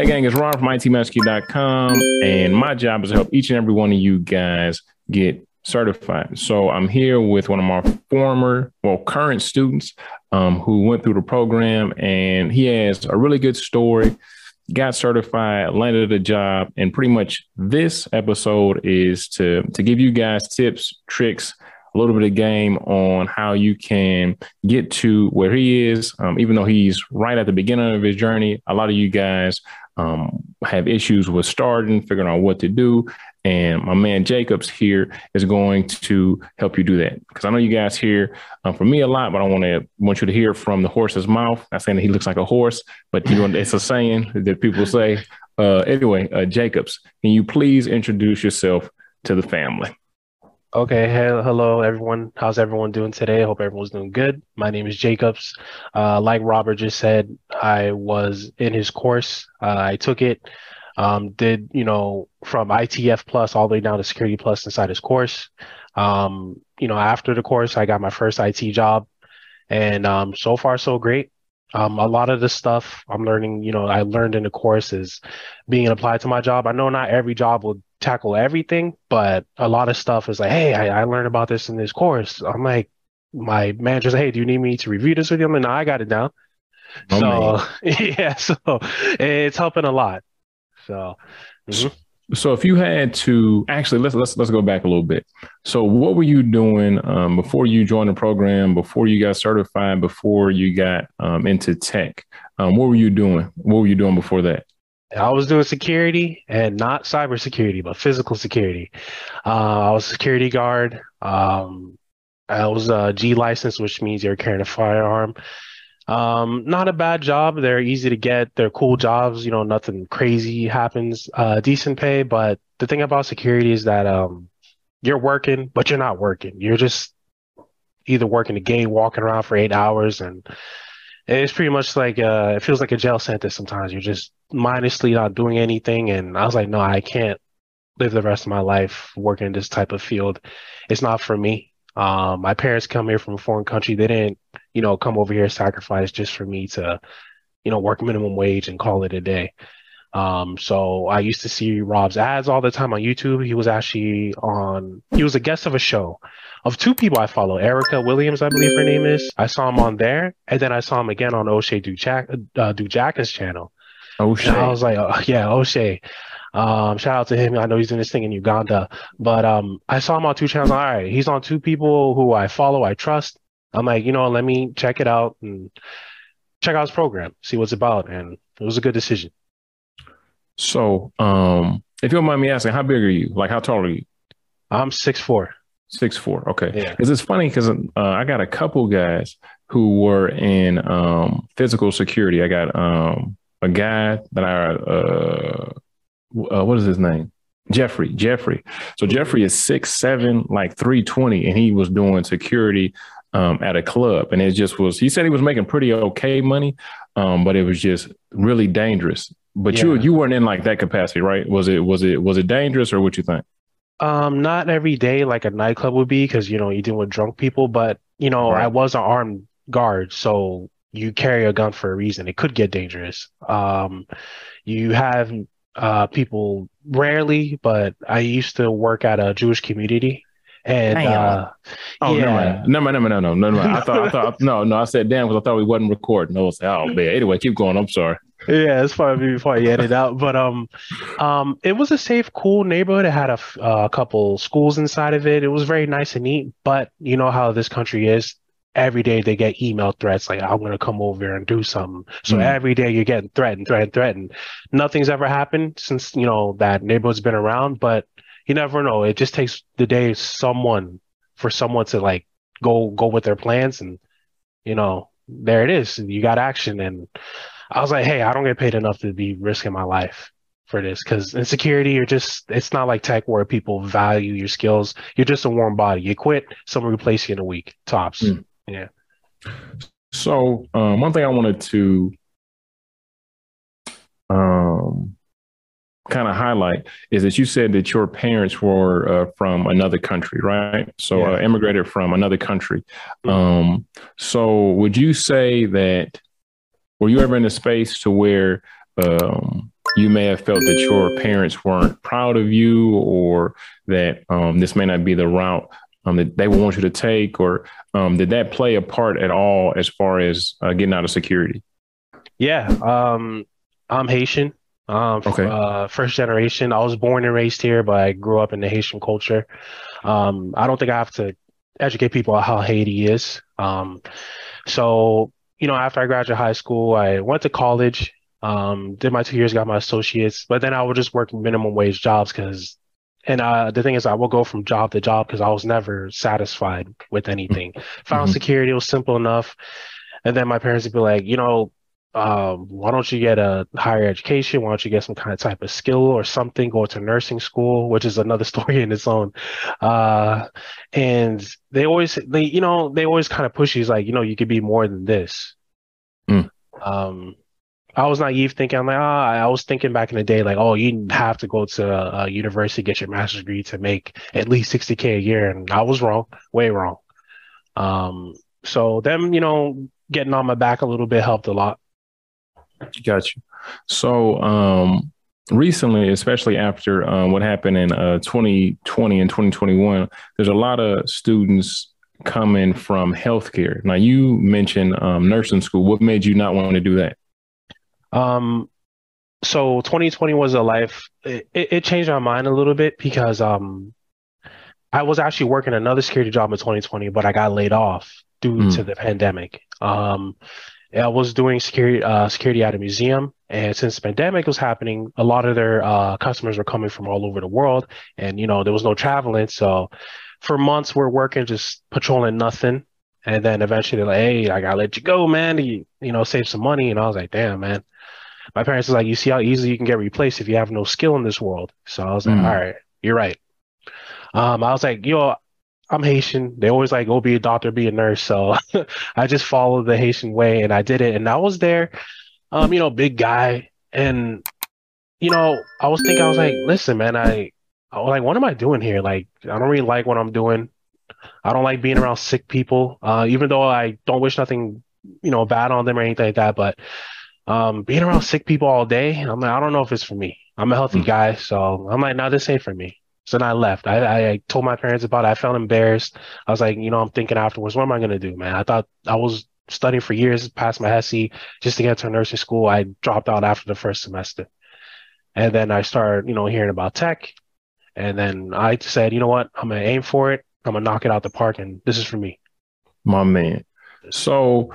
Hey, gang, it's Rob from ITMastery.com, and my job is to help each and every one of you guys get certified. So I'm here with one of my former, well, current students um, who went through the program, and he has a really good story. Got certified, landed a job, and pretty much this episode is to to give you guys tips, tricks, a little bit of game on how you can get to where he is. Um, even though he's right at the beginning of his journey, a lot of you guys um, have issues with starting, figuring out what to do. And my man Jacobs here is going to help you do that because I know you guys hear um, from me a lot, but I want to want you to hear from the horse's mouth. Not saying that he looks like a horse, but you know it's a saying that people say. Uh, anyway, uh, Jacobs, can you please introduce yourself to the family? Okay, hey, hello everyone. How's everyone doing today? I hope everyone's doing good. My name is Jacobs. Uh, like Robert just said, I was in his course. Uh, I took it, um, did you know from ITF plus all the way down to Security plus inside his course. Um, you know, after the course, I got my first IT job, and um, so far so great. Um, a lot of the stuff I'm learning, you know, I learned in the course is being applied to my job. I know not every job will tackle everything, but a lot of stuff is like, hey, I, I learned about this in this course. I'm like, my manager's like, hey, do you need me to review this with you? I'm like, no, I got it down. Oh, so man. yeah, so it's helping a lot. So. Mm-hmm. So if you had to actually let's let's let's go back a little bit. So what were you doing um, before you joined the program? Before you got certified? Before you got um, into tech? Um, what were you doing? What were you doing before that? I was doing security and not cybersecurity, but physical security. Uh, I was a security guard. Um, I was a G license, which means you're carrying a firearm. Um, not a bad job. They're easy to get. They're cool jobs. You know, nothing crazy happens. Uh, decent pay, but the thing about security is that um, you're working, but you're not working. You're just either working the gate, walking around for eight hours, and it's pretty much like uh, it feels like a jail sentence. Sometimes you're just mindlessly not doing anything. And I was like, no, I can't live the rest of my life working in this type of field. It's not for me. Um, my parents come here from a foreign country. They didn't, you know, come over here sacrifice just for me to, you know, work minimum wage and call it a day. Um, so I used to see Rob's ads all the time on YouTube. He was actually on, he was a guest of a show of two people I follow, Erica Williams, I believe her name is. I saw him on there, and then I saw him again on O'Shea Dujac, uh, Dujaca's channel. O'Shea. And I was like, oh, yeah, O'Shea. Um, shout out to him. I know he's doing this thing in Uganda, but um, I saw him on two channels. All right, he's on two people who I follow, I trust. I'm like, you know, let me check it out and check out his program, see what's about, and it was a good decision. So, um, if you don't mind me asking, how big are you? Like, how tall are you? I'm six four. Six four. Okay. Yeah. Because it's funny because uh, I got a couple guys who were in um, physical security. I got um, a guy that I uh, uh, what is his name? Jeffrey. Jeffrey. So Jeffrey is six seven, like three twenty, and he was doing security um, at a club, and it just was. He said he was making pretty okay money, um, but it was just really dangerous. But yeah. you you weren't in like that capacity, right? Was it was it was it dangerous, or what you think? Um, not every day like a nightclub would be because you know you're dealing with drunk people, but you know right. I was an armed guard, so you carry a gun for a reason. It could get dangerous. Um, you have uh, people rarely, but I used to work at a Jewish community. And uh, oh yeah. no, no, no, no, no, no, no. I thought, I thought, no, no. I said damn because I thought we wasn't recording. I was like, oh man. Anyway, keep going. I'm sorry. Yeah, it's probably before you edit out, but um, um, it was a safe, cool neighborhood. It had a, uh, a couple schools inside of it. It was very nice and neat. But you know how this country is every day they get email threats like I'm gonna come over and do something. So mm. every day you're getting threatened, threatened, threatened. Nothing's ever happened since you know that neighborhood's been around, but you never know. It just takes the day someone for someone to like go go with their plans and you know there it is. You got action and I was like, hey, I don't get paid enough to be risking my life for this because in security you're just it's not like tech where people value your skills you're just a warm body you quit someone replace you in a week tops mm. Yeah. So um, one thing I wanted to kind of highlight is that you said that your parents were uh, from another country, right? So yeah. uh, immigrated from another country. Mm-hmm. Um, so would you say that were you ever in a space to where um, you may have felt that your parents weren't proud of you or that um, this may not be the route um, that they want you to take or um, did that play a part at all as far as uh, getting out of security yeah um, i'm haitian um, okay. Uh, first generation. I was born and raised here, but I grew up in the Haitian culture. Um, I don't think I have to educate people on how Haiti is. Um, so, you know, after I graduated high school, I went to college, um, did my two years, got my associates, but then I would just work minimum wage jobs because, and uh, the thing is, I will go from job to job because I was never satisfied with anything. Found mm-hmm. security, it was simple enough. And then my parents would be like, you know, um, why don't you get a higher education? Why don't you get some kind of type of skill or something? Go to nursing school, which is another story in its own. Uh, and they always, they, you know, they always kind of push you like, you know, you could be more than this. Mm. Um, I was naive thinking, I'm like, ah, I was thinking back in the day, like, oh, you have to go to a, a university, get your master's degree to make at least 60K a year. And I was wrong, way wrong. Um, so them, you know, getting on my back a little bit helped a lot. Got you. So um, recently, especially after uh, what happened in uh, 2020 and 2021, there's a lot of students coming from healthcare. Now, you mentioned um, nursing school. What made you not want to do that? Um, so 2020 was a life. It, it changed my mind a little bit because um, I was actually working another security job in 2020, but I got laid off due mm. to the pandemic. Um, I was doing security uh, security at a museum, and since the pandemic was happening, a lot of their uh, customers were coming from all over the world, and you know there was no traveling. So for months we're working just patrolling nothing, and then eventually they're like, "Hey, I gotta let you go, man. You, you know, save some money." And I was like, "Damn, man." My parents was like, "You see how easily you can get replaced if you have no skill in this world." So I was like, mm. "All right, you're right." Um, I was like, "Yo, I'm Haitian. They always like, go be a doctor, be a nurse. So I just followed the Haitian way and I did it. And I was there, um, you know, big guy. And, you know, I was thinking, I was like, listen, man, I, I was like, what am I doing here? Like, I don't really like what I'm doing. I don't like being around sick people, uh, even though I don't wish nothing, you know, bad on them or anything like that. But um, being around sick people all day, I'm like, I don't know if it's for me. I'm a healthy mm-hmm. guy, so I'm like, no, this ain't for me. So then I left. I, I told my parents about it. I felt embarrassed. I was like, you know, I'm thinking afterwards, what am I going to do, man? I thought I was studying for years, past my HESI, just to get to nursing school. I dropped out after the first semester. And then I started, you know, hearing about tech. And then I said, you know what? I'm going to aim for it. I'm going to knock it out the park. And this is for me. My man. So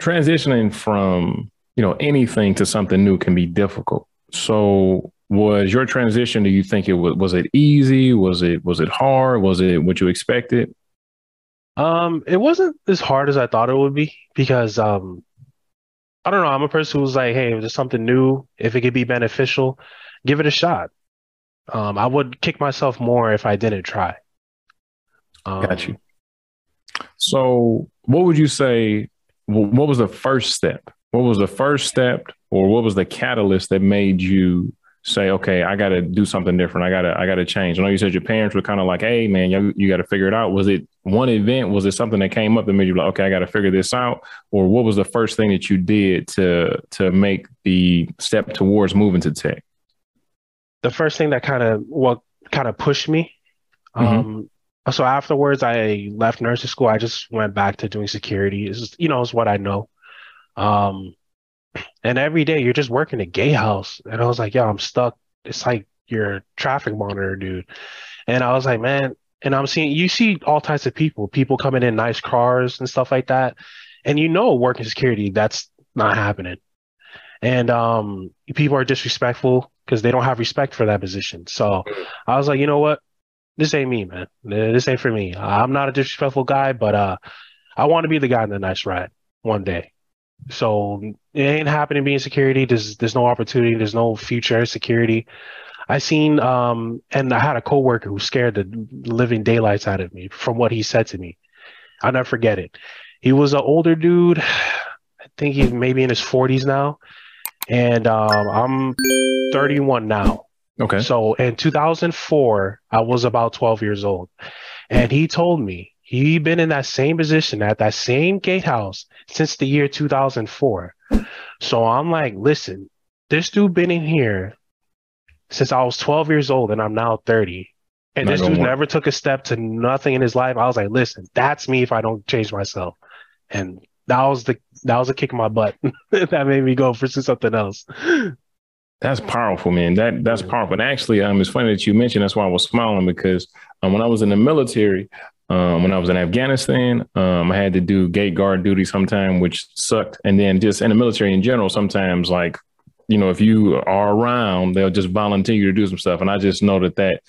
transitioning from, you know, anything to something new can be difficult. So was your transition do you think it was was it easy? Was it was it hard? Was it what you expected? Um it wasn't as hard as i thought it would be because um i don't know i'm a person who's like hey if there's something new if it could be beneficial give it a shot. Um i would kick myself more if i didn't try. Um, got you. So what would you say what was the first step? What was the first step or what was the catalyst that made you say, okay, I got to do something different. I got to, I got to change. I know you said your parents were kind of like, hey, man, you, you got to figure it out. Was it one event? Was it something that came up that made you like, okay, I got to figure this out? Or what was the first thing that you did to to make the step towards moving to tech? The first thing that kind of what kind of pushed me. Mm-hmm. Um, so afterwards, I left nursing school. I just went back to doing security. It's you know, it's what I know. Um, and every day you're just working a gay house. And I was like, yo, I'm stuck. It's like your traffic monitor, dude. And I was like, man, and I'm seeing you see all types of people, people coming in nice cars and stuff like that. And you know working security, that's not happening. And um people are disrespectful because they don't have respect for that position. So I was like, you know what? This ain't me, man. This ain't for me. I'm not a disrespectful guy, but uh I want to be the guy in the nice ride one day. So it ain't happening being security. There's there's no opportunity. There's no future security. I seen um and I had a coworker who scared the living daylights out of me from what he said to me. I'll never forget it. He was an older dude. I think he's maybe in his 40s now. And um, I'm 31 now. Okay. So in 2004, I was about 12 years old. And he told me he been in that same position at that same gatehouse since the year 2004. So I'm like, listen, this dude been in here since I was 12 years old and I'm now 30. And Not this dude never took a step to nothing in his life. I was like, listen, that's me if I don't change myself. And that was the that was a kick in my butt that made me go pursue something else. That's powerful, man. That that's powerful. And actually, um, it's funny that you mentioned. That's why I was smiling because um, when I was in the military, um, when I was in Afghanistan, um, I had to do gate guard duty sometime, which sucked. And then just in the military in general, sometimes like you know, if you are around, they'll just volunteer you to do some stuff. And I just know that that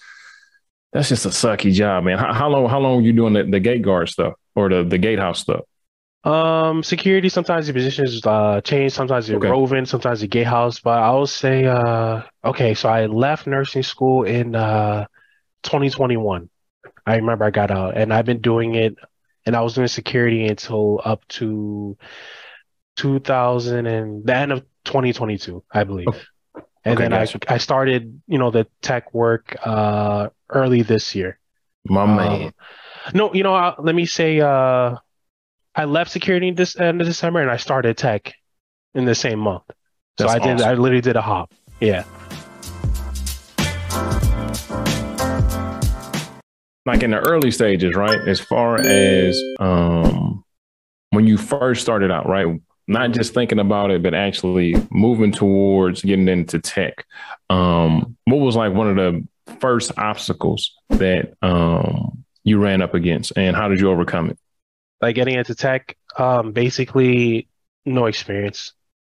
that's just a sucky job, man. How, how long how long were you doing the, the gate guard stuff or the the gatehouse stuff? Um, security, sometimes the positions uh change, sometimes you're Okay. roving, sometimes the gatehouse, but I would say uh okay, so I left nursing school in uh 2021. I remember I got out and I've been doing it and I was doing security until up to 2000 and the end of 2022, I believe. Okay. And Okay, then I gotcha. I started, you know, the tech work uh early this year. My Um, man. no, you know, uh, let me say, uh, I left security this end of December and I started tech in the same month. So That's I did, awesome. I literally did a hop. Yeah. Like in the early stages, right? As far as um when you first started out, right? Not just thinking about it, but actually moving towards getting into tech. Um, what was like one of the first obstacles that um you ran up against and how did you overcome it? Like getting into tech, um, basically no experience.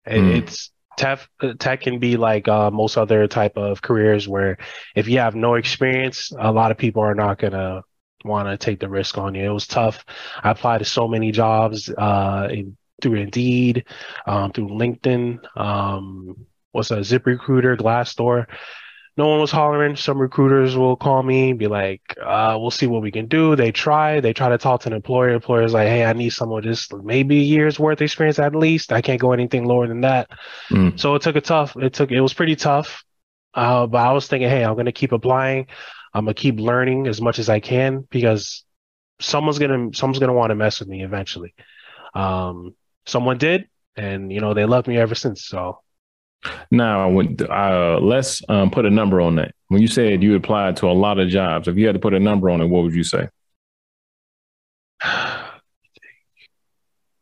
Mm. It's tech, tech can be like uh, most other type of careers where if you have no experience, a lot of people are not gonna want to take the risk on you. It was tough. I applied to so many jobs uh, in, through Indeed, um, through LinkedIn, um, what's a ZipRecruiter, Glassdoor. No one was hollering. Some recruiters will call me, and be like, uh, "We'll see what we can do." They try. They try to talk to an employer. Employer's like, "Hey, I need someone just maybe a year's worth experience at least. I can't go anything lower than that." Mm. So it took a tough. It took. It was pretty tough. Uh, but I was thinking, hey, I'm gonna keep applying. I'm gonna keep learning as much as I can because someone's gonna someone's gonna want to mess with me eventually. Um, someone did, and you know they loved me ever since. So Now, when, uh, let's um, put a number on that. When you said you applied to a lot of jobs, if you had to put a number on it, what would you say?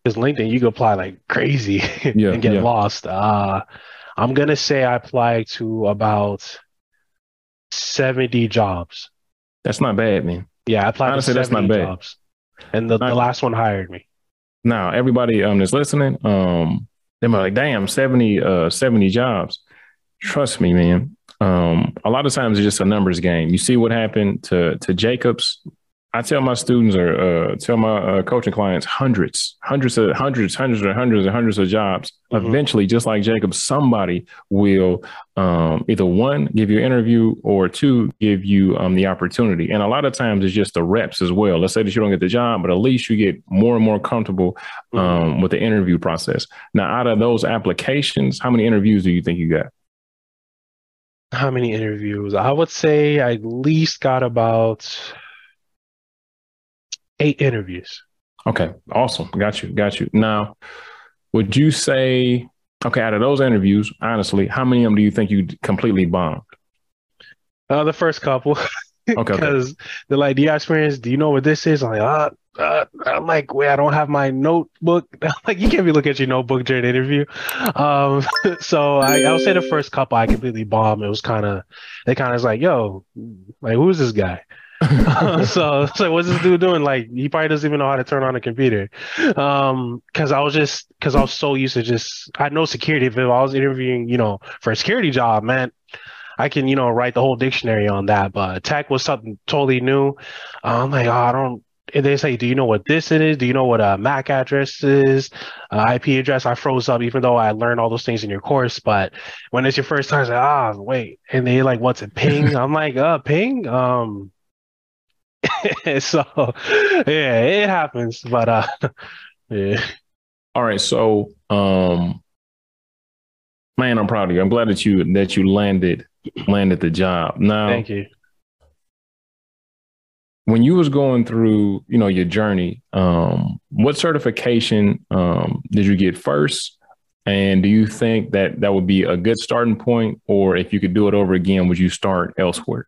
because LinkedIn, you can apply like crazy Yeah, and get yeah. lost. Uh, I'm gonna say I applied to about 70 jobs. That's not bad, man. Yeah, I applied Honestly, to that's not 70 bad. jobs, and the, the last one hired me. Now, everybody um that's listening, um, they're like, damn, 70, uh, 70 jobs. Trust me, man. Um, a lot of times it's just a numbers game. You see what happened to to Jacobs. I tell my students or uh, tell my uh, coaching clients hundreds, hundreds of hundreds, hundreds and hundreds and hundreds of jobs. Mhm. Eventually, just like Jacob, somebody will um, either one give you an interview or two give you um, the opportunity. And a lot of times it's just the reps as well. Let's say that you don't get the job, but at least you get more and more comfortable Mm-hmm. um, with the interview process. Now, out of those applications, how many interviews do you think you got? How many interviews? I would say I at least got about eight interviews. Okay, awesome. Got you. Got you. Now, would you say, okay, out of those interviews, honestly, how many of them do you think you completely bombed? Uh, the first couple, Okay, okay. because they're like, "Do you experience? Do you know what this is?" I'm like, uh, uh, I'm like, wait, I don't have my notebook. like, you can't be looking at your notebook during an interview. Um, so I, I would say the first couple I completely bombed. It was kind of, they kind of was like, "Yo, like, who's this guy?" so like, what's this dude doing? Like, he probably doesn't even know how to turn on a computer. Um, because I was just, because I was so used to just, I know security. If I was interviewing, you know, for a security job, man, I can, you know, write the whole dictionary on that. But tech was something totally new. Uh, I'm like, oh, I don't. And they say, do you know what this is? Do you know what a MAC address is? IP address? I froze up, even though I learned all those things in your course. But when it's your first time, like, ah, wait. And they like, what's a ping? I'm like, uh, ping. Um, so yeah, it happens. But uh, yeah. All right. So, um, man, I'm proud of you. I'm glad that you that you landed landed the job. Now, Thank you. when you was going through, you know, your journey, um, what certification um, did you get first? And do you think that that would be a good starting point, or if you could do it over again, would you start elsewhere?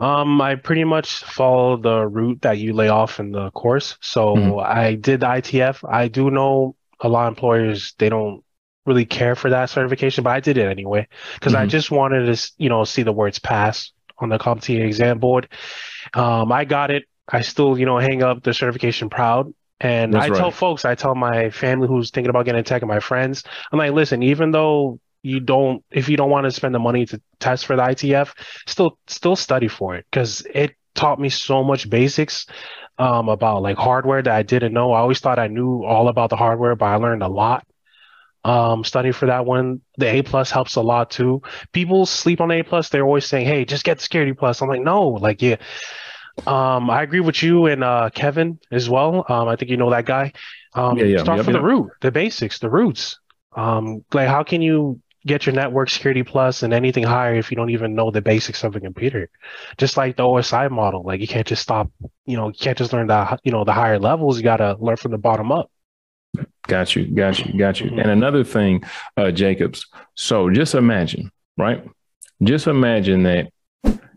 Um, I pretty much follow the route that you lay off in the course. So mm-hmm. I did the ITF. I do know a lot of employers they don't really care for that certification, but I did it anyway because mm-hmm. I just wanted to, you know, see the words pass on the CompTIA exam board. Um, I got it. I still, you know, hang up the certification proud. And That's I right. tell folks, I tell my family who's thinking about getting tech and my friends, I'm like, listen, even though you don't if you don't want to spend the money to test for the ITF, still still study for it because it taught me so much basics um, about like hardware that I didn't know. I always thought I knew all about the hardware, but I learned a lot um, studying for that one. The A plus helps a lot too. People sleep on A plus. They're always saying, "Hey, just get the security plus." I'm like, no, like yeah. Um, I agree with you and uh, Kevin as well. Um, I think you know that guy. Um, yeah, yeah, start yep, from yep. the root, the basics, the roots. Um, like how can you get your network security plus and anything higher if you don't even know the basics of a computer. Just like the OSI model, like you can't just stop, you know, you can't just learn the you know the higher levels. You got to learn from the bottom up. Got you, got you, got you. Mm-hmm. And another thing, uh, Jacobs. So just imagine, right? Just imagine that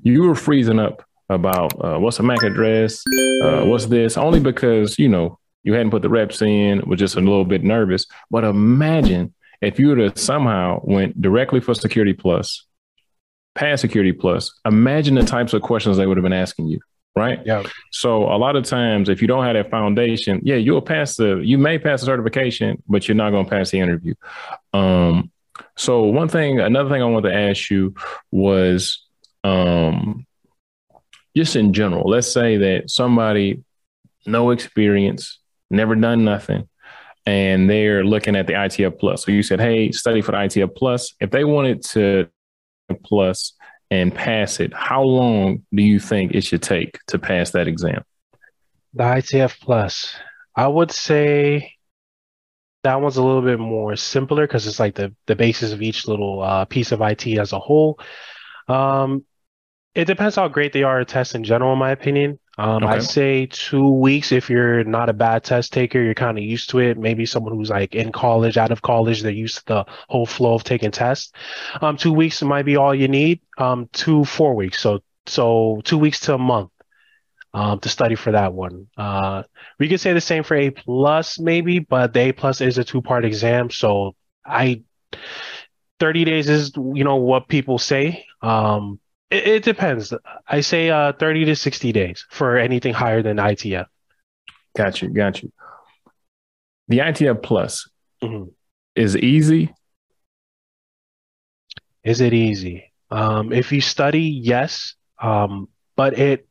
you were freezing up about uh, what's a MAC address, uh, what's this, only because you know you hadn't put the reps in, was just a little bit nervous. But imagine if you would have somehow went directly for Security Plus, past Security Plus, imagine the types of questions they would have been asking you, right? Yeah. So a lot of times, if you don't have that foundation, yeah, you'll pass the, you may pass the certification, but you're not going to pass the interview. Um, so one thing, another thing I wanted to ask you was, um, just in general, let's say that somebody, no experience, never done nothing, and they're looking at the ITF plus. So you said, hey, study for the ITF plus. If they wanted to plus and pass it, how long do you think it should take to pass that exam? The ITF plus, I would say that one's a little bit more simpler because it's like the the basis of each little uh, piece of IT as a whole. Um, it depends how great they are at tests in general, in my opinion. Um, okay. I say two weeks if you're not a bad test taker, you're kind of used to it. Maybe someone who's like in college, out of college, they're used to the whole flow of taking tests. Um, two weeks might be all you need. Um, two four weeks, so so two weeks to a month. Um, to study for that one. Uh, we could say the same for A plus maybe, but the A plus is a two part exam, so I 30 days is you know what people say. Um, it, it depends. I say uh, 30 to 60 days for anything higher than ITF. Got you. Got you. The ITF Plus mm-hmm. is easy. Is it easy? Um, if you study, yes. Um, but it,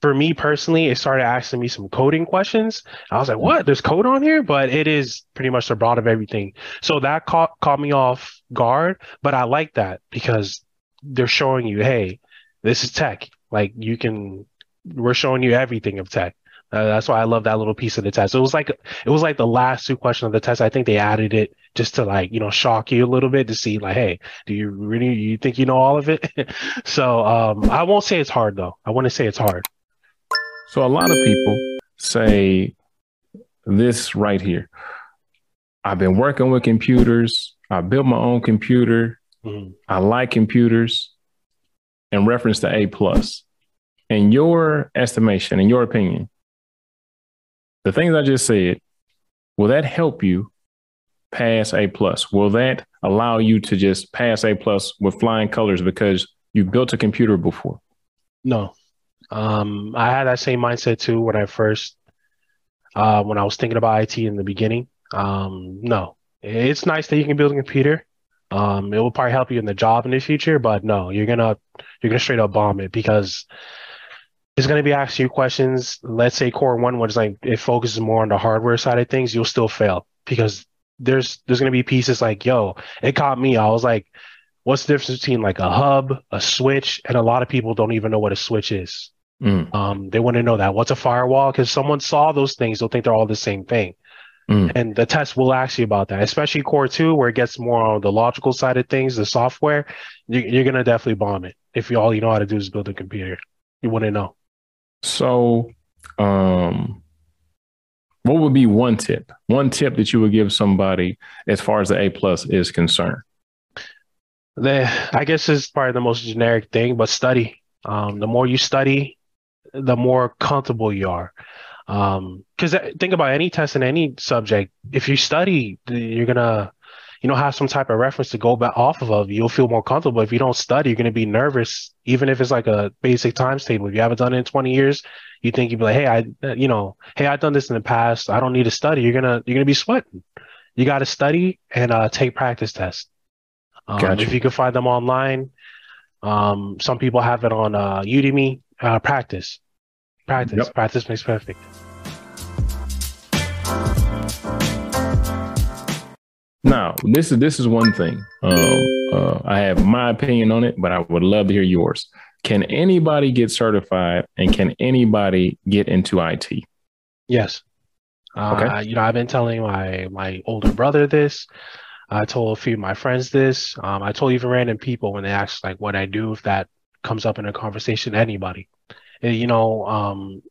for me personally, it started asking me some coding questions. I was like, what? There's code on here? But it is pretty much the broad of everything. So that caught, caught me off guard. But I like that because they're showing you, hey, this is tech. Like you can, we're showing you everything of tech. Uh, that's why I love that little piece of the test. It was like it was like the last two questions of the test. I think they added it just to like you know shock you a little bit to see like, hey, do you really you think you know all of it? so um, I won't say it's hard though. I want to say it's hard. So a lot of people say this right here. I've been working with computers. I built my own computer. Mm-hmm. I like computers in reference to A plus. In your estimation, in your opinion, the things I just said, will that help you pass A plus? Will that allow you to just pass A plus with flying colors because you built a computer before? No. Um, I had that same mindset too when I first, uh, when I was thinking about IT in the beginning. Um, no, it's nice that you can build a computer. Um, it will probably help you in the job in the future, but no, you're gonna you're gonna straight up bomb it because it's gonna be asking you questions. Let's say core one was like it focuses more on the hardware side of things, you'll still fail because there's there's gonna be pieces like, yo, it caught me. I was like, what's the difference between like a hub, a switch, and a lot of people don't even know what a switch is. Mm. Um, they want to know that. What's a firewall? Because someone saw those things, they'll think they're all the same thing. Mm. And the test will ask you about that, especially core two, where it gets more on the logical side of things, the software. You, are going to definitely bomb it if you all you know how to do is build a computer. You wouldn't know. So, um, what would be one tip? One tip that you would give somebody as far as the A plus is concerned? The, I guess is probably the most generic thing, but study. Um, the more you study, the more comfortable you are. Because um, think about any test in any subject. If you study, you're gonna, you know, have some type of reference to go back off of. You'll feel more comfortable. If you don't study, you're gonna be nervous, even if it's like a basic times table. If you haven't done it in 20 years, you think you'd be like, hey, I, you know, hey, I've done this in the past. I don't need to study. You're gonna, you're gonna be sweating. You got to study and uh, take practice tests. Um, gotcha. If you can find them online, um, some people have it on uh, Udemy. Uh, practice, practice, yep. practice makes perfect. Now, this is this is one thing. Um, uh, I have my opinion on it, but I would love to hear yours. Can anybody get certified, and can anybody get into IT? Yes. Uh, okay. You know, I've been telling my my older brother this. I told a few of my friends this. Um, I told even random people when they ask like what I do if that comes up in a conversation. Anybody, you know, um,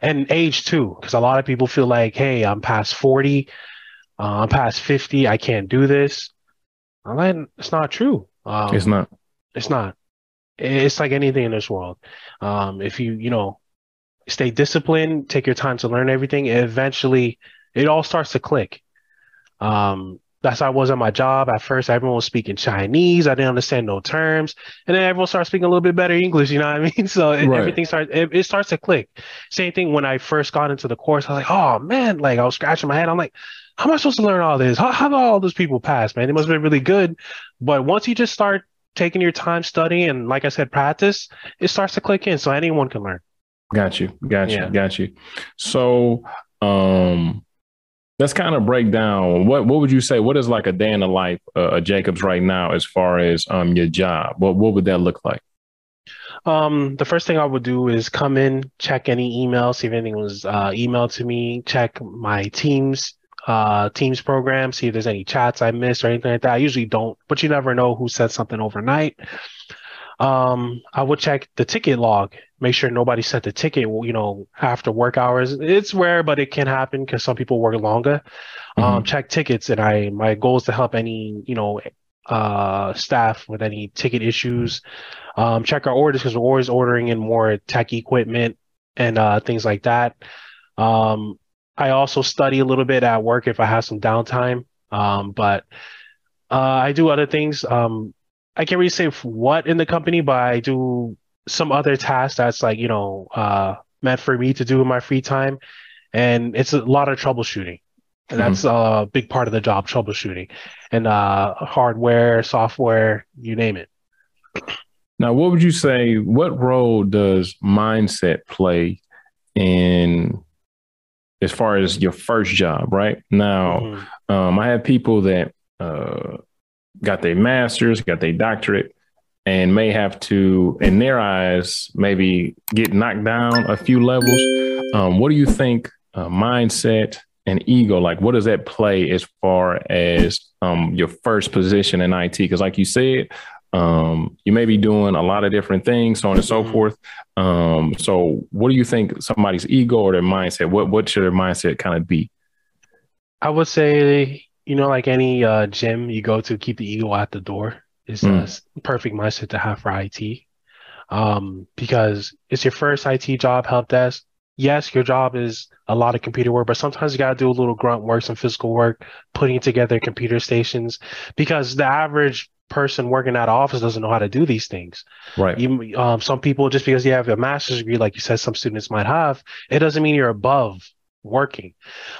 and age too, because a lot of people feel like, hey, I'm past forty, uh, I'm past fifty, I can't do this. I'm like, it's not true. Um, it's not. It's not. It's like anything in this world. Um, if you, you know, stay disciplined, take your time to learn everything, eventually it all starts to click. Um, that's how I was at my job. At first, everyone was speaking Chinese. I didn't understand no terms, and then everyone started speaking a little bit better English. You know what I mean? So right. everything starts. It, it, starts to click. Same thing when I first got into the course. I was like, oh man, like I was scratching my head. I'm like, how am I supposed to learn all this? How how do all those people pass, man? It must have been really good. But once you just start taking your time studying and, like I said, practice, it starts to click in. So anyone can learn. Got you. Got you. Yeah. Got you. So, um let's kind of break down. What what would you say what is like a day in the life uh, Jacobs right now as far as um your job? What what would that look like? Um the first thing I would do is come in check any emails see if anything was uh, emailed to me check my teams uh teams program see if there's any chats I missed or anything like that. I usually don't but you never know who said something overnight um, I would check the ticket log, make sure nobody sent the ticket, you know, after work hours. It's rare, but it can happen because some people work longer. Um, mm-hmm. Um, check tickets, and I my goal is to help any you know uh, staff with any ticket issues. Um, check our orders because we're always ordering in more tech equipment and uh, things like that. Um, I also study a little bit at work if I have some downtime, um, but uh, I do other things. Um, I can't really say what in the company, but I do some other tasks that's like, you know, uh, meant for me to do in my free time. And it's a lot of troubleshooting. And mm-hmm. that's a big part of the job, troubleshooting and uh, hardware, software, you name it. Now, what would you say? What role does mindset play in as far as your first job? Right now, mm-hmm. um, I have people that uh, got their master's, got their doctorate, and may have to, in their eyes, maybe get knocked down a few levels. Um, what do you think uh, mindset and ego, like what does that play as far as um, your first position in IT? Because like you said, um, you may be doing a lot of different things, so on and so mm-hmm. forth. Um, so what do you think somebody's ego or their mindset, what, what should their mindset kind of be? I would say you know, like any uh, gym you go to, keep the ego at the door is mm. a perfect mindset to have for IT. Um, because it's your first IT job, help desk. Yes, your job is a lot of computer work, but sometimes you got to do a little grunt work, some physical work, putting together computer stations. Because the average person working at office doesn't know how to do these things. Right. You, um, some people, just because you have a master's degree, like you said, some students might have, it doesn't mean you're above working.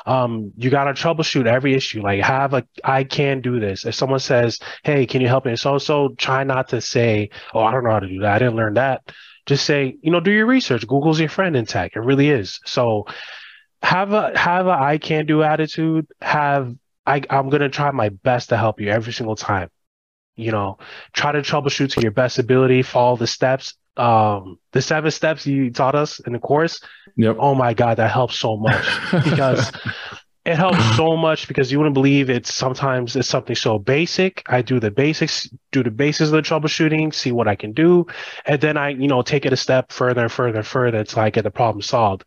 Um, you got to troubleshoot every issue. Like have a, I can do this. If someone says, Hey, can you help me? So, so try not to say, Oh, I don't know how to do that. I didn't learn that. Just say, you know, do your research. Google's your friend in tech. It really is. So have a, have a, I can do attitude. Have, I, I'm to try my best to help you every single time. You know, try to troubleshoot to your best ability, follow the steps um the seven steps you taught us in the course yep. oh my god that helps so much. Because it helps so much because you wouldn't believe it's sometimes it's something so basic. I do the basics do the basis of the troubleshooting see what i can do. And then i you know take it a step further and further and further until i get the problem solved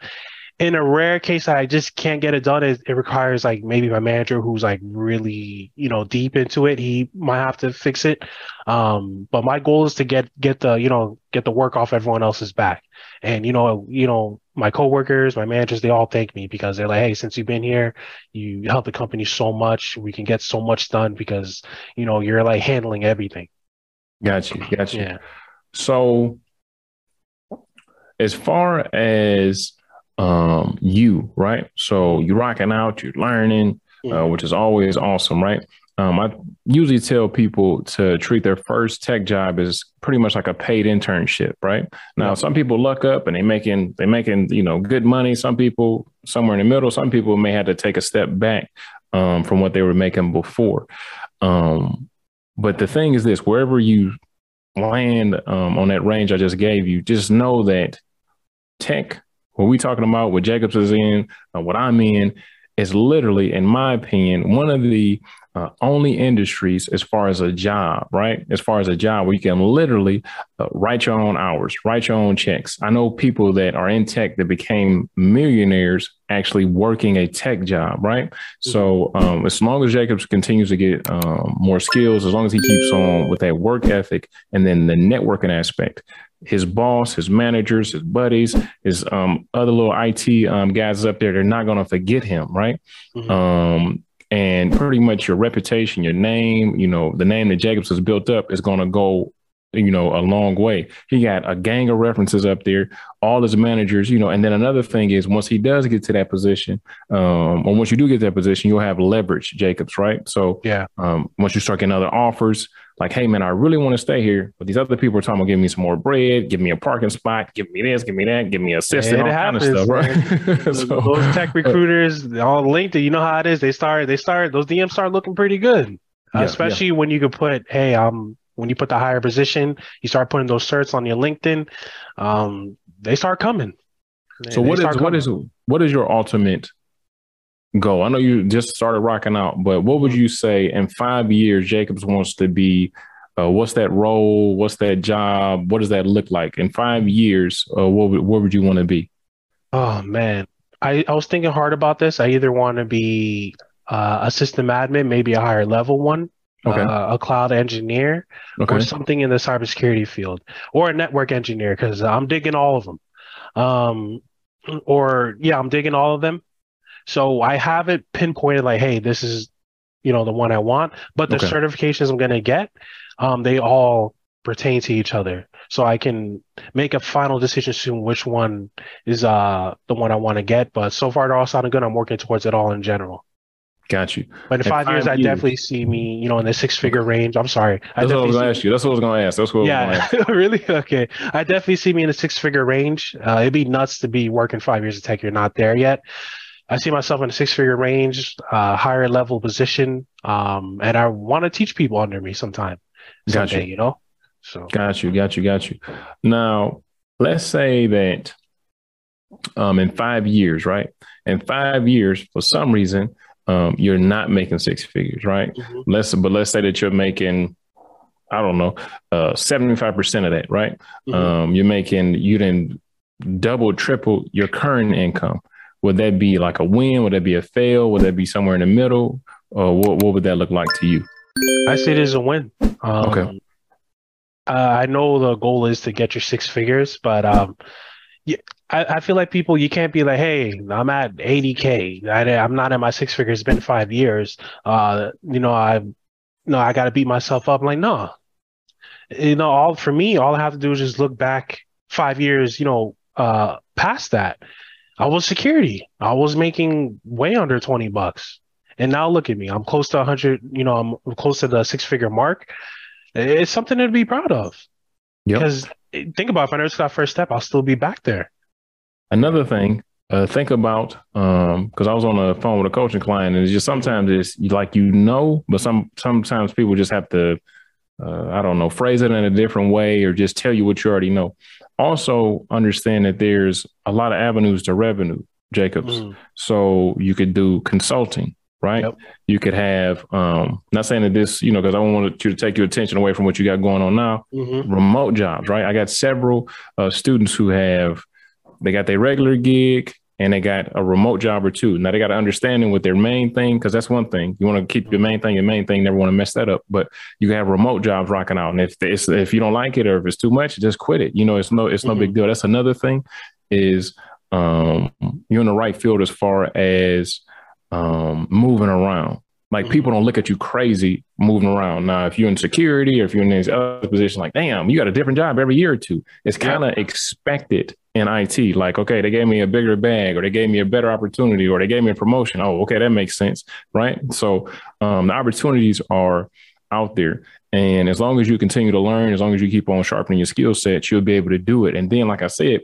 in a rare case that I just can't get it done, it, it, requires like maybe my manager who's like really, you know, deep into it. He might have to fix it. Um, but my goal is to get get the, you know, get the work off everyone else's back. And you know, you know, my coworkers, my managers, they all thank me because they're like, hey, since you've been here, you help the company so much. We can get so much done because, you know, you're like handling everything. Got you. Got you. Yeah. So as far as um, you, right? So you're rocking out, you're learning, uh, which is always awesome, right? Um, I usually tell people to treat their first tech job as pretty much like a paid internship, right? Now, some people luck up and they making they making you know good money. Some people somewhere in the middle. Some people may have to take a step back um, from what they were making before. Um, but the thing is this: wherever you land um, on that range I just gave you, just know that tech what we talking about, what Jacobs is in, uh, what I'm in, is literally, in my opinion, one of the uh, only industries as far as a job, right? As far as a job where you can literally uh, write your own hours, write your own checks. I know people that are in tech that became millionaires actually working a tech job, right? Mm-hmm. So um, as long as Jacobs continues to get um, more skills, as long as he keeps on with that work ethic and then the networking aspect, his boss, his managers, his buddies, his um, other little IT um, guys up there, they're not going to forget him, right? Mm-hmm. Um, and pretty much your reputation, your name, you know, the name that Jacobs has built up is going to go you know, a long way. He got a gang of references up there, all his managers, you know, and then another thing is once he does get to that position, um, or once you do get that position, you'll have leverage, Jacobs, right? So yeah, um, once you start getting other offers, like, hey man, I really want to stay here, but these other people are talking about giving me some more bread, give me a parking spot, give me this, give me that, give me assistant, all happens, kind of stuff, right? so, those tech recruiters on LinkedIn, you know how it is. They start, they start, those DMs start looking pretty good. Yeah, especially yeah. when you could put, hey, I'm when you put the higher position, you start putting those certs on your LinkedIn, um, they start coming. so what is what is what is your ultimate goal? I know you just started rocking out, but what would you say in five years Jacobs wants to be? Uh, what's that role? What's that job? What does that look like in five years? Uh, what would, where would you want to be? Oh man, I, I was thinking hard about this. I either want to be uh, a system admin, maybe a higher level one, okay. uh, a cloud engineer, okay. or something in the cybersecurity field, or a network engineer, because I'm digging all of them. Um, or yeah, I'm digging all of them. So I have it pinpointed like, hey, this is, you know, the one I want. But the okay. certifications I'm going to get, um, they all pertain to each other. So I can make a final decision soon which one is uh the one I want to get. But so far they're all sounding good. I'm working towards it all in general. Got you. But in five, five, years, years, I definitely see me, you know, in the six figure range. I'm sorry. That's what I was going to ask you. That's what I was going to ask. That's what yeah. really? Okay. I definitely see me in the six figure range. Uh, it'd be nuts to be working five years of tech. You're not there yet. I see myself in a six figure range, uh, higher level position. Um, and I want to teach people under me sometime. Got someday, you. you know? So got you, got you, got you. Now, let's say that um, in five years, right? In five years, for some reason, um, you're not making six figures, right? Mm-hmm. Let's but let's say that you're making, I don't know, uh, 75% of that, right? Mm-hmm. Um, you're making you didn't double, triple your current income. Would that be like a win? Would that be a fail? Would that be somewhere in the middle? Or what, what would that look like to you? I see it as a win. Um, okay. Uh, I know the goal is to get your six figures, but um, yeah, I, I feel like people you can't be like, hey, I'm at 80k. I, am not at my six figures. It's been five years. Uh, you know, I, no, I got to beat myself up. I'm like, no, you know, all for me, all I have to do is just look back five years. You know, uh, past that, I was security. I was making way under 20 bucks, and now look at me. I'm close to 100. You know, I'm close to the six figure mark. It's something to be proud of. Yep. Because think about it, if I never took that first step, I'll still be back there. Another thing, uh, think about um, because I was on the phone with a coaching client, and it's just sometimes it's like you know, but some sometimes people just have to, uh, I don't know, phrase it in a different way or just tell you what you already know. Also, understand that there's a lot of avenues to revenue, Jacobs. Mm. So you could do consulting, right? Yep. You could have, um, not saying that this, you know, because I don't want you to take your attention away from what you got going on now. Mm-hmm. Remote jobs, right? I got several uh, students who have they got their regular gig, and they got a remote job or two. Now they got an understanding with their main thing because that's one thing. You want to keep your main thing, your main thing. Never want to mess that up. But you have remote jobs rocking out, and if it's, if you don't like it or if it's too much, just quit it. You know, it's no it's no mm-hmm. big deal. That's another thing. Is um, you're in the right field as far as um, moving around. Like people don't look at you crazy moving around. Now, if you're in security or if you're in this other position, like, damn, you got a different job every year or two. It's kind of expected in IT. Like, okay, they gave me a bigger bag or they gave me a better opportunity or they gave me a promotion. Oh, okay, that makes sense. Right. So um, the opportunities are out there. And as long as you continue to learn, as long as you keep on sharpening your skill set, you'll be able to do it. And then, like I said,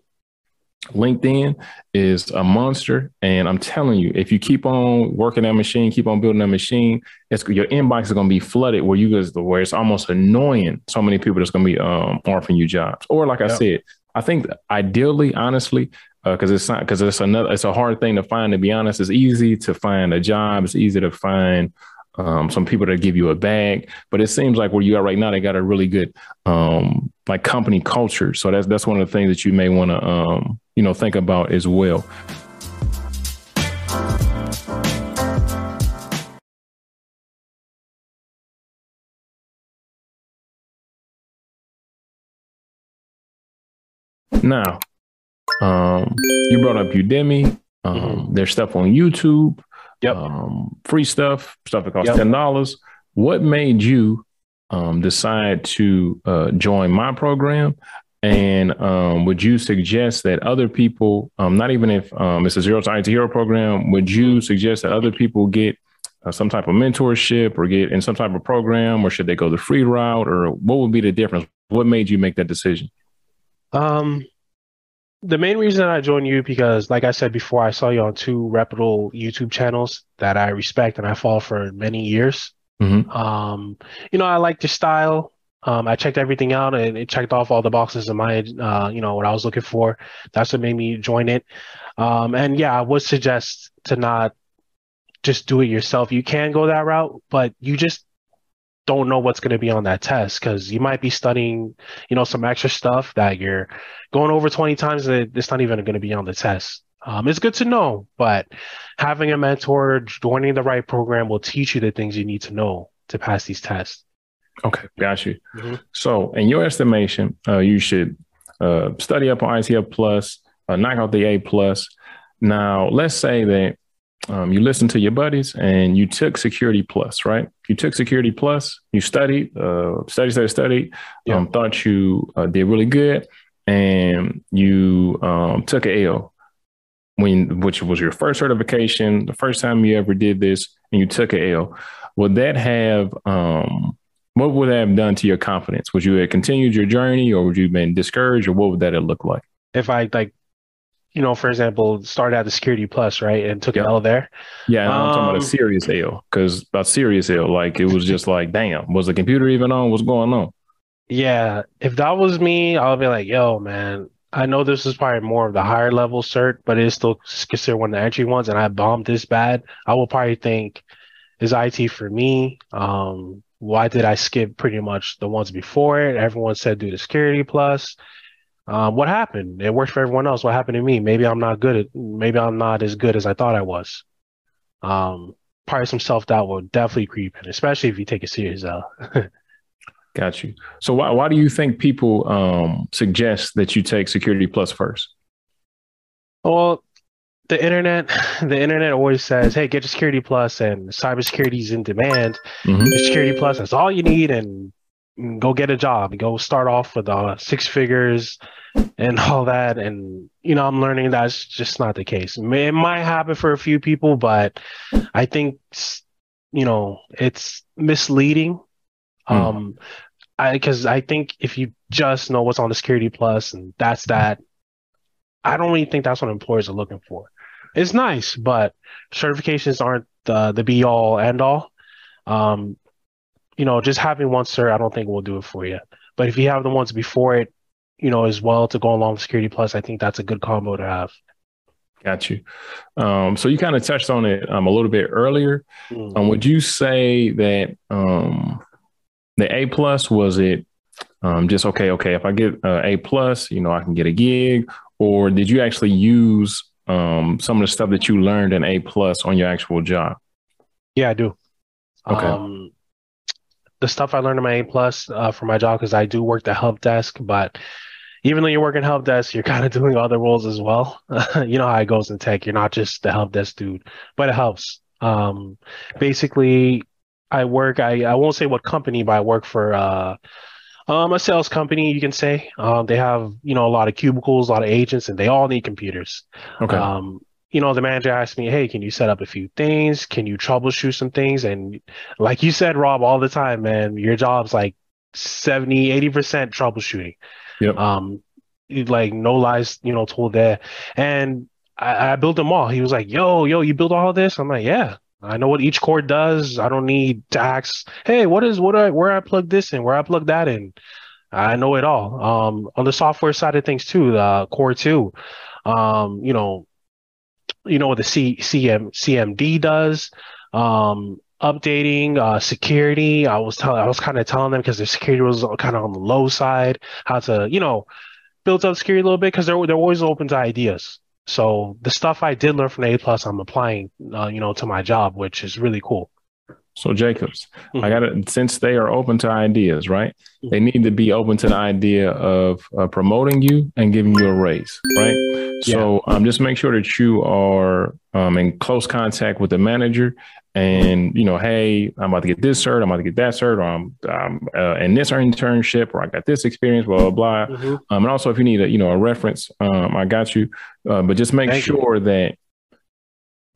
LinkedIn is a monster. And I'm telling you, if you keep on working that machine, keep on building that machine, it's your inbox is going to be flooded where you guys, where it's almost annoying. So many people that's going to be um, offering you jobs. Or like I said, I think ideally, honestly, because uh, it's not because it's another it's a hard thing to find. To be honest, it's easy to find a job. It's easy to find um, some people that give you a bag. But it seems like where you are right now, they got a really good um, like company culture. So that's that's one of the things that you may want to um, you know think about as well. Now, um, you brought up Udemy. Um, mm-hmm. There's stuff on YouTube. Yep. Um, free stuff, stuff that costs yep. ten dollars. What made you um, decide to uh, join my program? And um, would you suggest that other people, um, not even if um, it's a zero to IT hero program, would you suggest that other people get uh, some type of mentorship or get in some type of program, or should they go the free route, or what would be the difference? What made you make that decision? Um, the main reason I joined you because, like I said before, I saw you on two reputable YouTube channels that I respect and I follow for many years. Mm-hmm. Um, you know, I like your style. Um, I checked everything out and it checked off all the boxes in my, uh, you know, what I was looking for. That's what made me join it. Um, and yeah, I would suggest to not just do it yourself. You can go that route, but you just don't know what's going to be on that test because you might be studying, you know, some extra stuff that you're going over 20 times that it's not even going to be on the test. Um, it's good to know, but having a mentor, joining the right program will teach you the things you need to know to pass these tests. Okay, got you. Mm-hmm. So, in your estimation, uh, you should uh, study up on ITF Plus, uh, knock out the A plus. Now, let's say that um, you listened to your buddies and you took security plus, right? You took security plus, you studied, uh, studied, studied, studied, yeah. um, thought you uh, did really good, and you um, took an L, when which was your first certification, the first time you ever did this, and you took an L. Would that have um, what would that have done to your confidence? Would you have continued your journey, or would you have been discouraged, or what would that have looked like? If I like you know, for example, started at the security plus, right, and took yep. an L there. Yeah, I'm talking about a um, serious L because a serious L, like it was just like, damn, was the computer even on? What's going on? Yeah, if that was me, I'll be like, yo, man, I know this is probably more of the higher level cert, but it's still considered one of the entry ones, and I bombed this bad. I will probably think, is IT for me? Um, why did I skip pretty much the ones before it? Everyone said do the security plus um, what happened? It worked for everyone else. What happened to me? Maybe I'm not good at. Maybe I'm not as good as I thought I was. Um, probably some self doubt will definitely creep in, especially if you take it serious. Uh. Got you. So why why do you think people um, suggest that you take Security Plus first? Well, the internet, the internet always says, "Hey, get your Security Plus, and cybersecurity is in demand. Mm-hmm. Security Plus, that's all you need, and go get a job, go start off with uh, six figures and all that. And, you know, I'm learning that's just not the case. It might happen for a few people, but I think, you know, it's misleading. Hmm. Um, I, cause I think if you just know what's on the security plus and that's that, I don't really think that's what employers are looking for. It's nice, but certifications aren't the, the be all end all. Um, you know, just having one cert, I don't think will do it for you. But if you have the ones before it, you know, as well to go along with Security Plus, I think that's a good combo to have. Got you. Um, so you kind of touched on it um, a little bit earlier. Mm-hmm. Um, would you say that um, the A plus was it um, just okay? Okay, if I get uh, A plus, you know, I can get a gig, or did you actually use um, some of the stuff that you learned in A plus on your actual job? Yeah, I do. Okay. Um, the stuff I learned in my A plus uh, for my job because I do work the help desk, but even though you're working help desk, you're kind of doing other roles as well. you know how it goes in tech. You're not just the help desk dude, but it helps. Um, basically, I work. I I won't say what company, but I work for uh, um, a sales company. You can say um, they have you know a lot of cubicles, a lot of agents, and they all need computers. Okay. Um, you know, the manager asked me, "Hey, can you set up a few things? Can you troubleshoot some things?" And like you said, Rob, all the time, man, your job's like 70, 80% troubleshooting. Yep. Um, like no lies, you know, told there. And I, I built them all. He was like, "Yo, yo, you built all this?" I'm like, "Yeah." I know what each core does. I don't need to ask, "Hey, what is what I where I plug this in, where I plug that in." I know it all. Um, on the software side of things too, the core two, um, you know, you know what the C, CM, CMD does, um, updating uh, security. I was telling, I was kind of telling them because their security was kind of on the low side, how to, you know, build up security a little bit because they're they're always open to ideas. So the stuff I did learn from A plus, I'm applying, uh, you know, to my job, which is really cool. So Jacobs, mm-hmm. I got to since they are open to ideas, right? Mm-hmm. They need to be open to the idea of uh, promoting you and giving you a raise, right? Yeah. So um, just make sure that you are um, in close contact with the manager, and you know, hey, I'm about to get this cert, I'm about to get that cert, or I'm, I'm uh, in this internship, or I got this experience, blah blah blah. Mm-hmm. Um, and also, if you need a you know a reference, um, I got you. Uh, but just make Thank sure you. that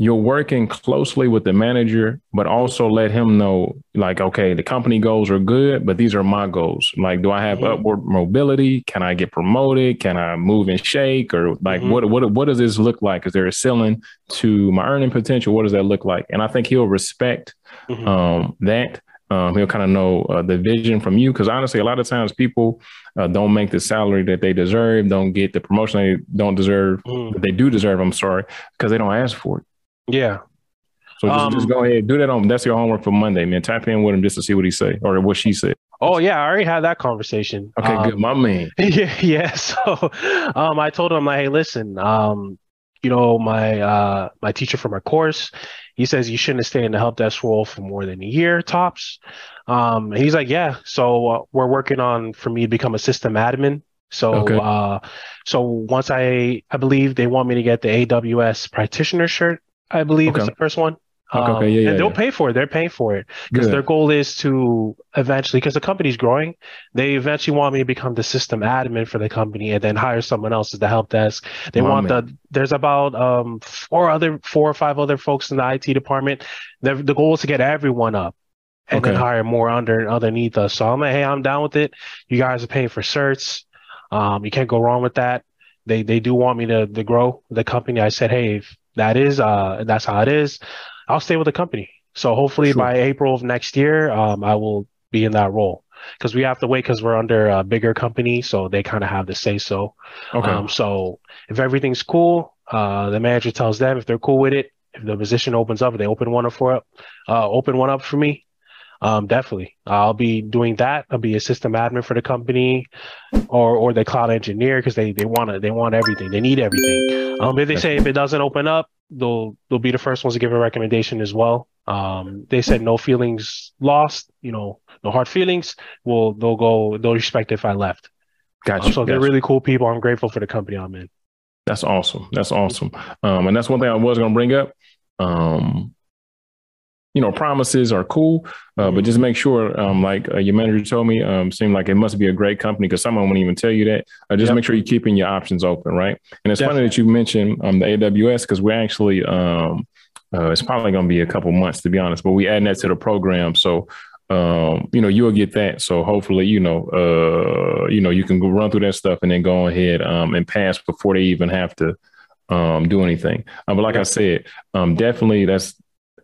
you're working closely with the manager, but also let him know, like, okay, the company goals are good, but these are my goals. Like, do I have mm-hmm. upward mobility? Can I get promoted? Can I move and shake? Or like, mm-hmm. what what what does this look like? Is there a ceiling to my earning potential? What does that look like? And I think he'll respect mm-hmm. um, that. Um, he'll kind of know uh, the vision from you because honestly, a lot of times people uh, don't make the salary that they deserve, don't get the promotion they don't deserve, mm. they do deserve. I'm sorry because they don't ask for it. Yeah. So just, um, just go ahead, do that on. That's your homework for Monday, man. Tap in with him just to see what he say or what she said. Oh yeah, I already had that conversation. Okay, um, good, my man. Yeah, yeah. So, um, I told him like, hey, listen, um, you know, my uh, my teacher for my course, he says you shouldn't stay in the help desk role for more than a year tops. Um, he's like, yeah. So uh, we're working on for me to become a system admin. So, okay. uh, so once I, I believe they want me to get the AWS practitioner shirt I believe okay. is the first one. Okay, um, okay, yeah, yeah, and they'll yeah. pay for it. They're paying for it because their goal is to eventually, because the company's growing, they eventually want me to become the system admin for the company and then hire someone else as the help desk. They want man. the. There's about um four other, four or five other folks in the IT department. The the goal is to get everyone up and okay. then hire more under and underneath us. So I'm like, hey, I'm down with it. You guys are paying for certs. Um, you can't go wrong with that. They they do want me to to grow the company. I said, hey, if that is uh that's how it is. I'll stay with the company. So hopefully sure. by April of next year, um, I will be in that role because we have to wait because we're under a bigger company, so they kind of have to say so. Okay. Um, so if everything's cool, uh, the manager tells them if they're cool with it. If the position opens up, if they open one up for uh, open one up for me, um, definitely. I'll be doing that. I'll be a system admin for the company or or the cloud engineer because they, they want to they want everything. They need everything. Um, if they say if it doesn't open up, they'll they'll be the first ones to give a recommendation as well. Um, they said no feelings lost, you know, no hard feelings. Well, they'll go they'll respect if I left. Gotcha. Um, so gotcha. they're really cool people. I'm grateful for the company I'm in. That's awesome. That's awesome. Um, and that's one thing I was gonna bring up. Um, you know, promises are cool, uh, but just make sure, um, like uh, your manager told me, um, seemed like it must be a great company because someone won't even tell you that. Uh, just yep. make sure you're keeping your options open, right? And it's Definitely. funny that you mentioned um, the AWS because we're actually, um, uh, it's probably going to be a couple months to be honest, but we add that to the program. So, um, you know, you'll get that. So hopefully, you know, uh, you know, you can go run through that stuff and then go ahead um, and pass before they even have to um, do anything. Uh, but like I said, um, definitely that's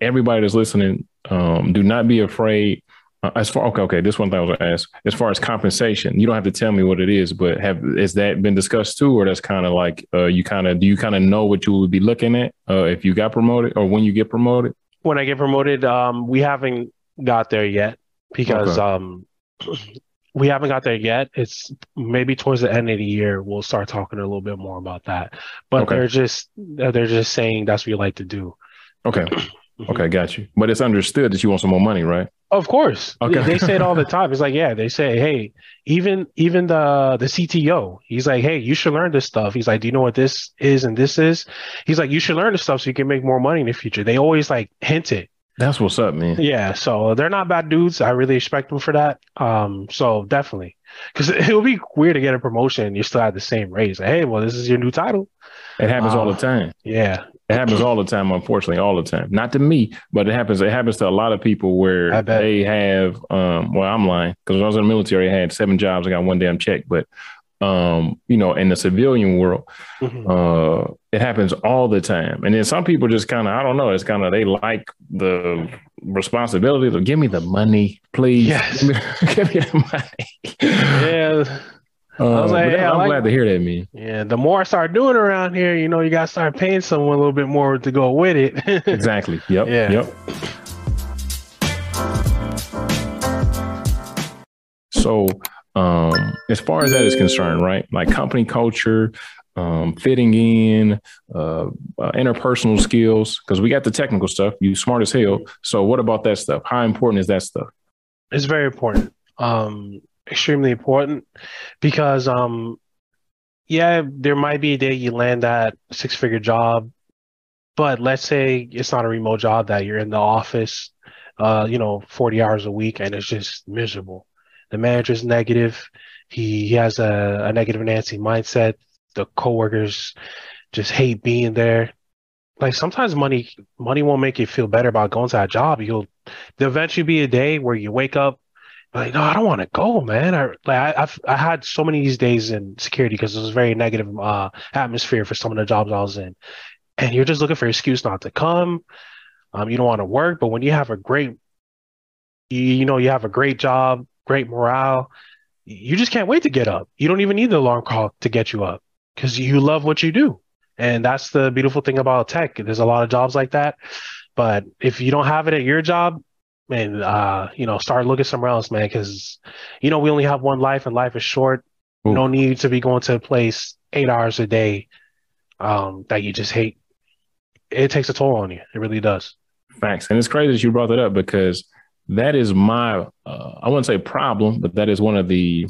everybody that's listening, um, do not be afraid. Uh, as far okay, okay, this one thing I was gonna ask. As far as compensation, you don't have to tell me what it is, but have has that been discussed too, or that's kind of like uh, you kind of do you kind of know what you would be looking at uh, if you got promoted or when you get promoted? When I get promoted, um, we haven't got there yet because okay. um, we haven't got there yet. It's maybe towards the end of the year we'll start talking a little bit more about that. But Okay. they're just they're just saying that's what you like to do. Okay. Mhm. Okay, got you. But it's understood that you want some more money, right? Of course. Okay. They say it all the time. It's like, yeah, they say, hey, even even the the CTO, he's like, hey, you should learn this stuff. He's like, do you know what this is and this is? He's like, you should learn this stuff so you can make more money in the future. They always like hint it. That's what's up, man. Yeah, so they're not bad dudes. I really expect them for that. Um, so definitely, because it would be weird to get a promotion and you still have the same raise. Like, hey, well, this is your new title. It happens all the time. Yeah, It happens all the time, unfortunately, all the time. Not to me, but it happens. It happens to a lot of people where I bet. they have. Um, well, I'm lying because when I was in the military, I had seven jobs. I got one damn check. But um, you know, in the civilian world, Mhm. uh, it happens all the time. And then some people just kind of, I don't know, it's kind of they like the responsibility. to give me the money, please. Yes. Give, me, give me the money. yeah, Uh, was like, yeah, I I'm like- glad to hear that, man. yeah. The more I start doing around here, you know, you gotta start paying someone a little bit more to go with it. Exactly. Yep. Yeah. Yep. So, um, as far as that is concerned, right? Like company culture, um, fitting in, uh, uh, interpersonal skills, because we got the technical stuff. You smart as hell. So, what about that stuff? How important is that stuff? It's very important. Um, extremely important because um, yeah, there might be a day you land that six figure job, but let's say it's not a remote job that you're in the office, uh, you know, 40 hours a week and it's just miserable. The manager's negative. He, he has a, a negative Nancy mindset. The coworkers just hate being there. Like sometimes money money won't make you feel better about going to that job. You'll there'll eventually be a day where you wake up like, no, I don't want to go, man. I like I, I've I had so many these days in security because it was very negative uh atmosphere for some of the jobs I was in, and you're just looking for an excuse not to come. Um, you don't want to work, but when you have a great, you, you know, you have a great job, great morale, you just can't wait to get up. You don't even need the alarm call to get you up because you love what you do, and that's the beautiful thing about tech. There's a lot of jobs like that, but if you don't have it at your job, man, uh, you know, start looking somewhere else, man, because you know we only have one life and life is short. Ooh. No need to be going to a place eight hours a day um, that you just hate. It takes a toll on you. It really does. Facts. And it's crazy that you brought that up because that is my, uh, I wouldn't say problem, but that is one of the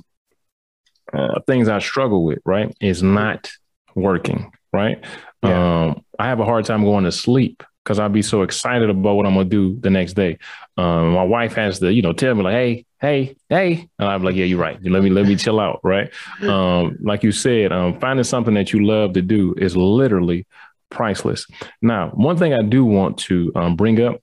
uh, things I struggle with, right? Is not working, right? Yeah. Um, I have a hard time going to sleep because I'll be so excited about what I'm going to do the next day. Um, my wife has to, you know, tell me like, hey, hey, hey. And I'm like, yeah, you're right. Let me, let me chill out, right? Um, like you said, um, finding something that you love to do is literally priceless. Now, one thing I do want to um, bring up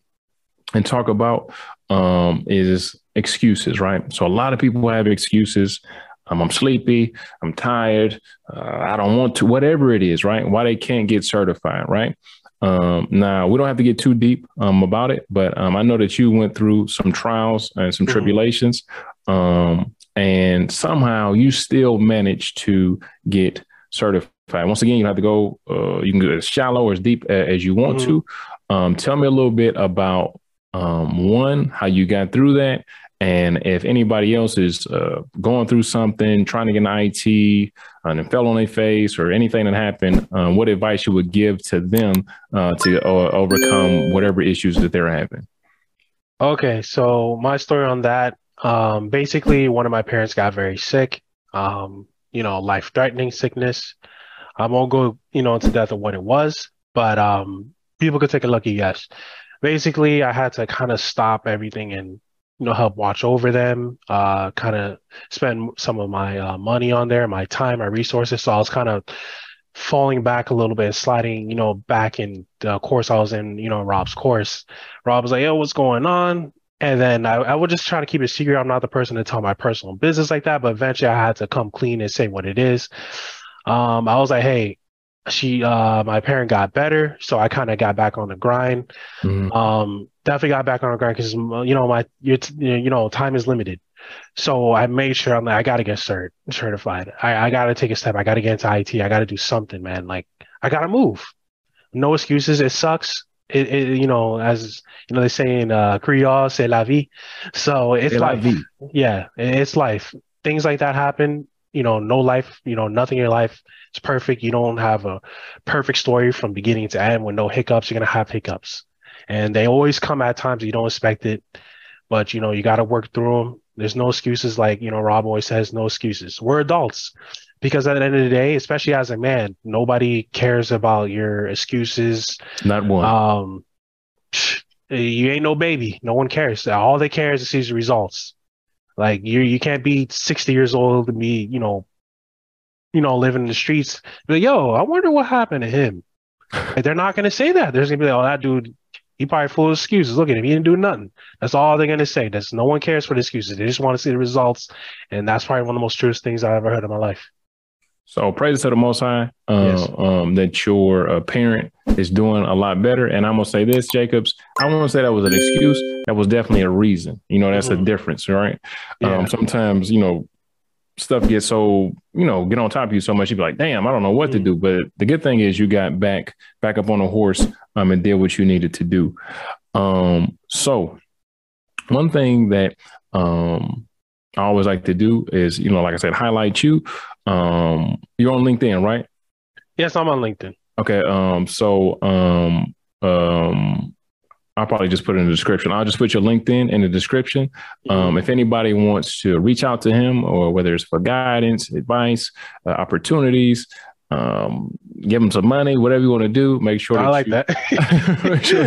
and talk about um, is excuses, right? So a lot of people have excuses. Um, I'm sleepy. I'm tired. Uh, I don't want to. Whatever it is, right? Why they can't get certified, right? Um, now we don't have to get too deep um, about it, but um, I know that you went through some trials and some Mhm. tribulations, um, and somehow you still managed to get certified. Once again, you have to go. Uh, you can go as shallow or as deep as you want to. Um, tell me a little bit about um, one, how you got through that, and if anybody else is uh, going through something, trying to get an IT, uh, and fell on their face, or anything that happened, um, what advice you would give to them uh, to uh, overcome whatever issues that they're having? Okay, so my story on that, um, basically one of my parents got very sick, um, you know, life-threatening sickness. I won't go, you know, into depth of what it was, but um, people could take a lucky guess. Basically, I had to kind of stop everything and, you know, help watch over them, uh, kind of spend some of my uh, money on there, my time, my resources. So I was kind of falling back a little bit, sliding, you know, back in the course I was in, you know, Rob's course. Rob was like, yo, what's going on? And then I, I would just try to keep it secret. I'm not the person to tell my personal business like that, but eventually I had to come clean and say what it is. Um, I was like, hey, she, uh, my parent got better, so I kind of got back on the grind. Mhm. Um, definitely got back on the grind because you know my, you you know, time is limited. So I made sure I'm like, I gotta get cert certified. I, I gotta take a step. I gotta get into IT. I gotta do something, man. Like I gotta move. No excuses. It sucks. It, it you know, as you know, they say in uh, Creole, c'est la vie. So it's vie. Yeah, it's life. things like that happen, you know, no life, you know, nothing in your life is perfect. You don't have a perfect story from beginning to end with no hiccups. You're gonna have hiccups, and they always come at times you don't expect it. But you know, you got to work through them. There's no excuses, like you know, Rob always says, no excuses. We're adults, because at the end of the day, especially as a man, nobody cares about your excuses. Not one. Um, you ain't no baby. No one cares. All they care is to see the results. Like you, you can't be 60 years old and be, you know, you know, living in the streets. But yo, I wonder what happened to him. Like, they're not gonna say that. There's gonna be like, oh, that dude, he probably full of excuses. Look at him, he didn't do nothing. That's all they're gonna say. That's no one cares for the excuses. They just want to see the results, and that's probably one of the most truest things I've ever heard in my life. So praise to the Most High uh, yes. um, that your uh, parent is doing a lot better. And I'm gonna say this, Jacobs. I won't say that was an excuse. That was definitely a reason. You know, that's mm-hmm. a difference, right? Yeah. Um, sometimes you know stuff gets so you know get on top of you so much you be like, damn, I don't know what mm-hmm. to do. But the good thing is you got back back up on a horse um, and did what you needed to do. Um, so one thing that um, I always like to do is, you know, like I said, highlight you. Um, you're on LinkedIn, right? Yes, I'm on LinkedIn. Okay. Um, so um, um, I'll probably just put it in the description. I'll just put your LinkedIn in the description. Um, if anybody wants to reach out to him, or whether it's for guidance, advice, uh, opportunities, um, give him some money, whatever you want to do. Make sure I like you, that. make, sure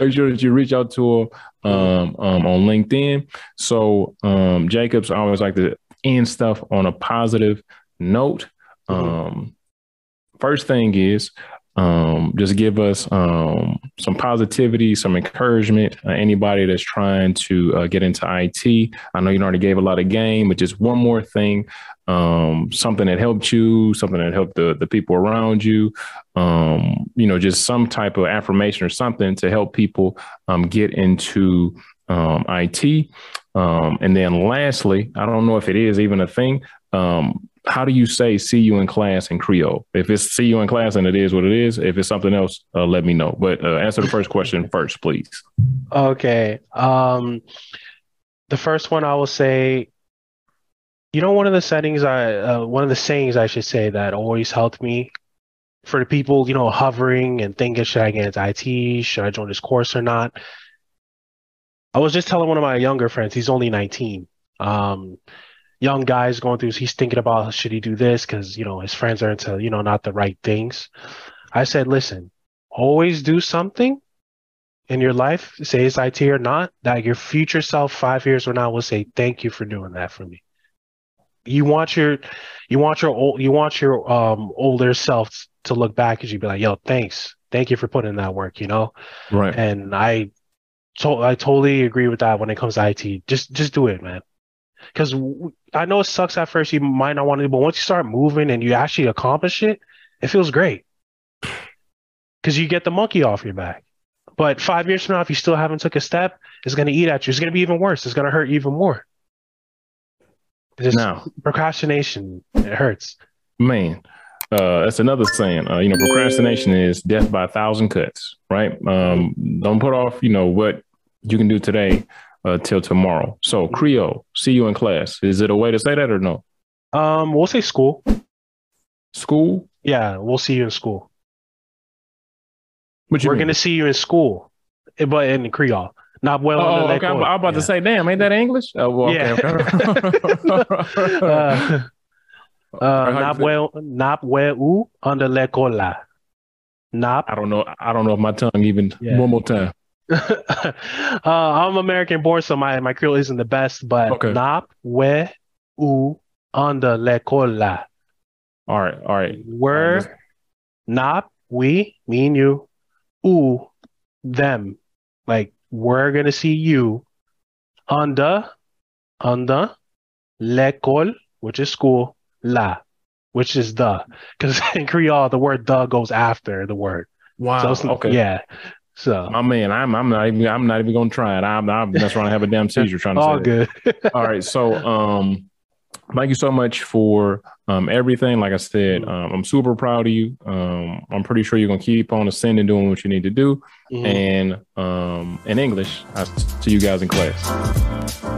make, sure that you reach out to him um, um, on LinkedIn. So um, Jacobs, I always like to end stuff on a positive note. Mm-hmm. Um, first thing is um, just give us um, some positivity, some encouragement. Uh, anybody that's trying to uh, get into IT, I know you already gave a lot of game, but just one more thing, um, something that helped you, something that helped the the people around you. Um, you know, just some type of affirmation or something to help people um, get into um, IT. Um, and then lastly, I don't know if it is even a thing. Um, how do you say see you in class in Creole? If it's see you in class and it is what it is, if it's something else, uh, let me know. But uh, answer the first question first, please. Okay. Um, the first one I will say, you know, one of the settings I, uh, one of the sayings I should say that always helped me for the people, you know, hovering and thinking, should I get into IT? Should I join this course or not? I was just telling one of my younger friends, he's only 19. Um, young guys going through, he's thinking about should he do this because you know his friends are into you know not the right things. I said, listen, always do something in your life, say it's IT or not, that your future self five years from now will say, thank you for doing that for me. You want your, you want your old, you want your um older self to look back and you be like, yo, thanks, thank you for putting in that work, you know. Right. And I, to- I totally agree with that when it comes to IT. Just, just do it, man because I know it sucks at first. You might not want to, but once you start moving and you actually accomplish it, it feels great because you get the monkey off your back. But five years from now, if you still haven't took a step, it's going to eat at you. It's going to be even worse. It's going to hurt even more. Just now, procrastination, it hurts. Man, uh, that's another saying. Uh, you know, procrastination is death by a thousand cuts, right? Um, don't put off, you know, what you can do today uh, till tomorrow. So Creole, see you in class. Is it a way to say that or no? Um, we'll say school. School? Yeah, we'll see you in school. What We're mean? gonna see you in school, eh, but in Creole. Not well. Oh, okay. I'm, I'm, about yeah. to say, damn, ain't that English? Oh, well, yeah. Okay. uh, uh, not well, not well under l'école. Not. I don't know. I don't know if my tongue even yeah. one more time. uh, I'm American born, so my, my Creole isn't the best, but okay. nap, we, u, under l'école. All right, all right. We're um, nap, we, me and you, u, them. Like, we're going to see you under, under, l'école, which is school, la, which is the. Because in Creole, the word the goes after the word. Wow. So okay. Yeah. So my man, I'm I'm not even I'm not even gonna try it. I'm I'm that's trying to have a damn seizure trying to say all good. all right. So um thank you so much for um everything. Like I said, mm-hmm. um, I'm super proud of you. Um I'm pretty sure you're gonna keep on ascending doing what you need to do. Mm-hmm. And um in English, I see you guys in class.